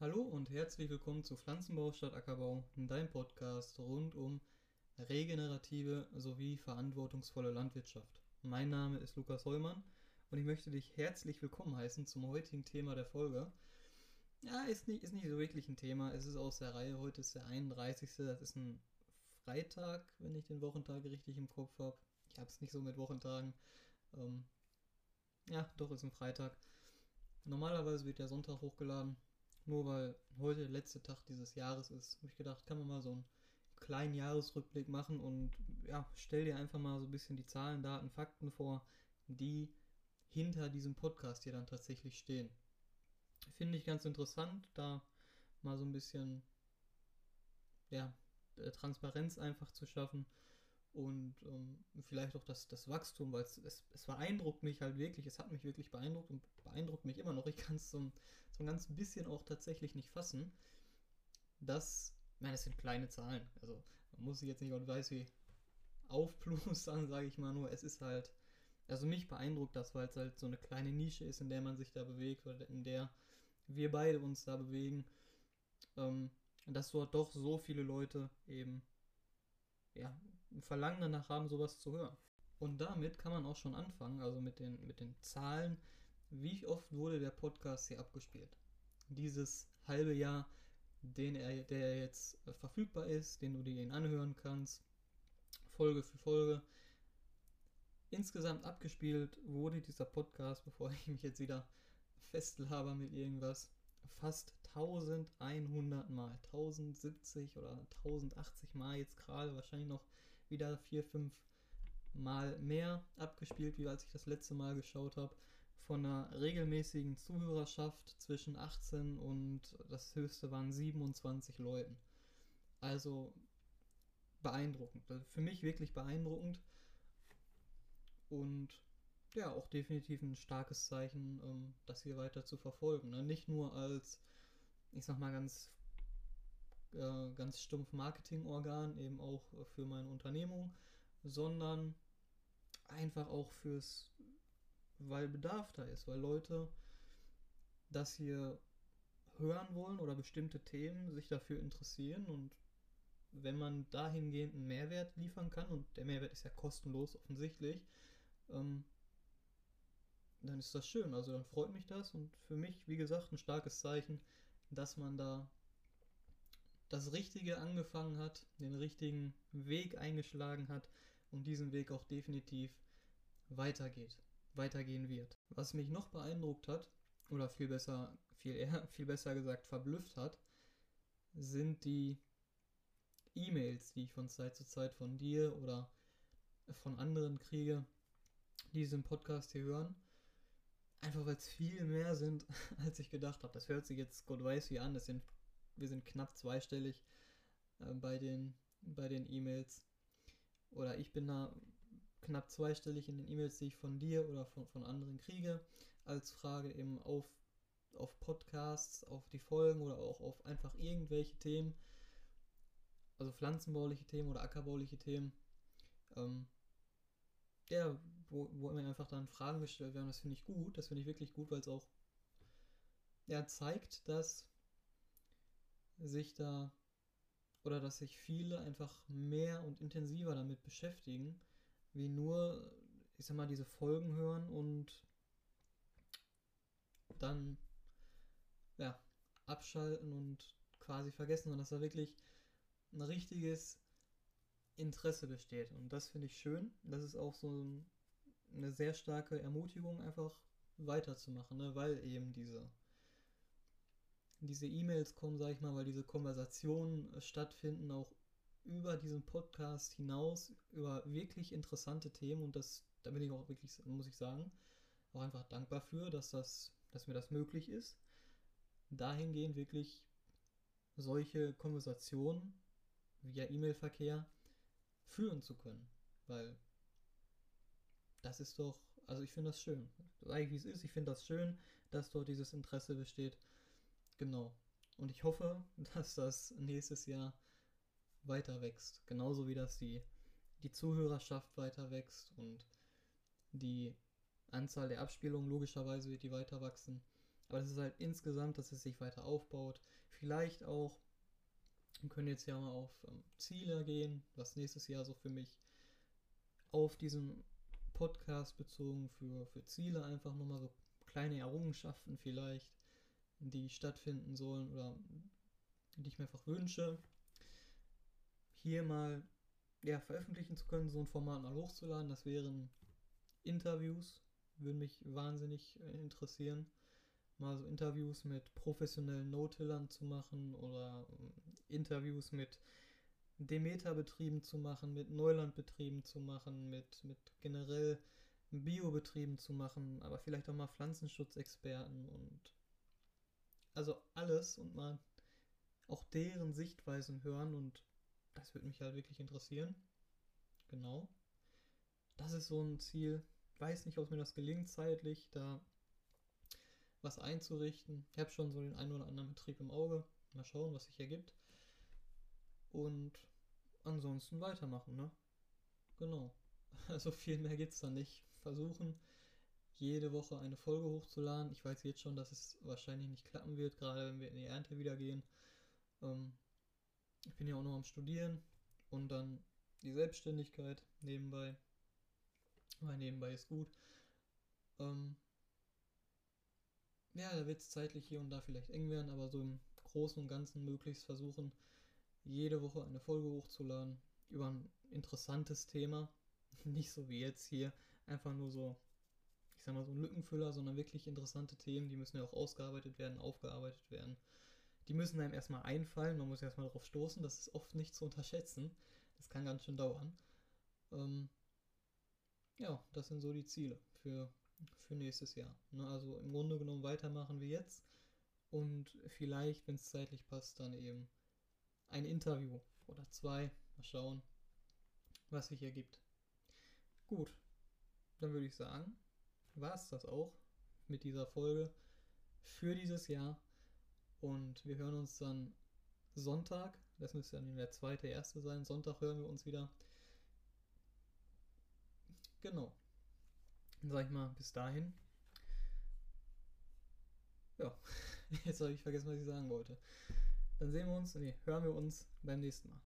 Hallo und herzlich willkommen zu Pflanzenbau statt Ackerbau, dein Podcast rund um regenerative sowie verantwortungsvolle Landwirtschaft. Mein Name ist Lukas Heumann und ich möchte dich herzlich willkommen heißen zum heutigen Thema der Folge. Ja, ist nicht, ist nicht so wirklich ein Thema, es ist aus der Reihe, heute ist der 31. Das ist ein Freitag, wenn ich den Wochentag richtig im Kopf habe. Ich habe es nicht so mit Wochentagen. Ähm, ja, doch, ist ein Freitag. Normalerweise wird der Sonntag hochgeladen nur weil heute der letzte Tag dieses Jahres ist, habe ich gedacht, kann man mal so einen kleinen Jahresrückblick machen und ja, stell dir einfach mal so ein bisschen die Zahlen, Daten, Fakten vor, die hinter diesem Podcast hier dann tatsächlich stehen. Finde ich ganz interessant, da mal so ein bisschen ja, äh, Transparenz einfach zu schaffen und ähm, vielleicht auch das, das Wachstum, weil es, es, es, beeindruckt mich halt wirklich, es hat mich wirklich beeindruckt und beeindruckt mich immer noch. Ich kann es so, so ein ganz bisschen auch tatsächlich nicht fassen, dass, ich meine, es sind kleine Zahlen, also man muss sich jetzt nicht, und weiß wie aufplustern, sage ich mal nur, es ist halt, also mich beeindruckt das, weil es halt so eine kleine Nische ist, in der man sich da bewegt oder in der wir beide uns da bewegen, ähm, dass dort doch so viele Leute eben ja, ein Verlangen danach haben, sowas zu hören. Und damit kann man auch schon anfangen, also mit den, mit den Zahlen, wie oft wurde der Podcast hier abgespielt. Dieses halbe Jahr, den er, der jetzt verfügbar ist, den du dir ihn anhören kannst, Folge für Folge. Insgesamt abgespielt wurde dieser Podcast, bevor ich mich jetzt wieder festlaber mit irgendwas, fast 1100 Mal. 1070 oder 1080 Mal jetzt gerade, wahrscheinlich noch wieder 4, 5 Mal mehr abgespielt, wie als ich das letzte Mal geschaut habe. Von einer regelmäßigen Zuhörerschaft zwischen 18 und das höchste waren 27 Leuten. Also beeindruckend. Für mich wirklich beeindruckend. Und ja, auch definitiv ein starkes Zeichen, ähm, das hier weiter zu verfolgen. Ne? Nicht nur als, ich sag mal, ganz, äh, ganz stumpf Marketingorgan, eben auch für meine Unternehmung, sondern einfach auch fürs, weil Bedarf da ist, weil Leute das hier hören wollen oder bestimmte Themen sich dafür interessieren und wenn man dahingehend einen Mehrwert liefern kann, und der Mehrwert ist ja kostenlos offensichtlich, ähm, dann ist das schön. Also dann freut mich das und für mich, wie gesagt, ein starkes Zeichen, dass man da das Richtige angefangen hat, den richtigen Weg eingeschlagen hat und diesen Weg auch definitiv weitergeht, weitergehen wird. Was mich noch beeindruckt hat, oder viel besser, viel eher, viel besser gesagt verblüfft hat, sind die E-Mails, die ich von Zeit zu Zeit von dir oder von anderen kriege, die diesen Podcast hier hören Einfach weil es viel mehr sind, als ich gedacht habe. Das hört sich jetzt Gott weiß wie an. Das sind, wir sind knapp zweistellig äh, bei den bei den E-Mails. Oder ich bin da knapp zweistellig in den E-Mails, die ich von dir oder von, von anderen kriege, als Frage eben auf, auf Podcasts, auf die Folgen oder auch auf einfach irgendwelche Themen, also pflanzenbauliche Themen oder ackerbauliche Themen. Ähm, ja, wo, wo mir einfach dann Fragen gestellt werden. Das finde ich gut, das finde ich wirklich gut, weil es auch ja, zeigt, dass sich da oder dass sich viele einfach mehr und intensiver damit beschäftigen, wie nur, ich sag mal, diese Folgen hören und dann ja, abschalten und quasi vergessen, sondern dass da wirklich ein richtiges Interesse besteht. Und das finde ich schön. Das ist auch so eine sehr starke Ermutigung, einfach weiterzumachen, ne? weil eben diese diese E-Mails kommen, sage ich mal, weil diese Konversationen stattfinden, auch über diesen Podcast hinaus, über wirklich interessante Themen und das, da bin ich auch wirklich, muss ich sagen, auch einfach dankbar für, dass das, dass mir das möglich ist. Dahingehend wirklich solche Konversationen via E-Mail-Verkehr führen zu können. Weil das ist doch, also ich finde das schön. Sag wie es ist, ich finde das schön, dass dort dieses Interesse besteht. Genau. Und ich hoffe, dass das nächstes Jahr weiter wächst. Genauso wie das die, die Zuhörerschaft weiter wächst und die Anzahl der Abspielungen logischerweise wird die weiter wachsen. Aber das ist halt insgesamt, dass es sich weiter aufbaut. Vielleicht auch, wir können jetzt ja mal auf ähm, Ziele gehen, was nächstes Jahr so für mich auf diesen Podcast bezogen für, für Ziele einfach nochmal so kleine Errungenschaften vielleicht, die stattfinden sollen oder die ich mir einfach wünsche, hier mal ja, veröffentlichen zu können, so ein Format mal hochzuladen. Das wären Interviews, würden mich wahnsinnig äh, interessieren. Mal so Interviews mit professionellen No-Tillern zu machen oder äh, Interviews mit Demeter-Betrieben zu machen, mit Neulandbetrieben zu machen, mit, mit generell Biobetrieben zu machen, aber vielleicht auch mal Pflanzenschutzexperten und also alles und mal auch deren Sichtweisen hören und das würde mich halt wirklich interessieren. Genau. Das ist so ein Ziel. Weiß nicht, ob mir das gelingt zeitlich, da was einzurichten. Ich habe schon so den einen oder anderen Betrieb im Auge. Mal schauen, was sich ergibt. Und ansonsten weitermachen, ne? Genau. Also viel mehr gibt es da nicht. Versuchen, jede Woche eine Folge hochzuladen. Ich weiß jetzt schon, dass es wahrscheinlich nicht klappen wird, gerade wenn wir in die Ernte wieder gehen. Ähm, ich bin ja auch noch am Studieren und dann die Selbstständigkeit nebenbei. Weil nebenbei ist gut. Ähm, ja, da wird es zeitlich hier und da vielleicht eng werden, aber so im Großen und Ganzen möglichst versuchen, jede Woche eine Folge hochzuladen über ein interessantes Thema. Nicht so wie jetzt hier, einfach nur so, ich sag mal, so ein Lückenfüller, sondern wirklich interessante Themen, die müssen ja auch ausgearbeitet werden, aufgearbeitet werden. Die müssen einem erstmal einfallen, man muss erstmal darauf stoßen, das ist oft nicht zu unterschätzen. Das kann ganz schön dauern. Ähm, ja, das sind so die Ziele für, für nächstes Jahr. Ne, also im Grunde genommen weitermachen wie jetzt und vielleicht, wenn es zeitlich passt, dann eben ein Interview oder zwei. Mal schauen, was sich ergibt. Gut, dann würde ich sagen, war es das auch mit dieser Folge für dieses Jahr. Und wir hören uns dann Sonntag. Das müsste dann der zweite, erste sein. Sonntag hören wir uns wieder. Genau. Dann sage ich mal, bis dahin. Ja, jetzt habe ich vergessen, was ich sagen wollte. Dann sehen wir uns, nee, hören wir uns beim nächsten Mal.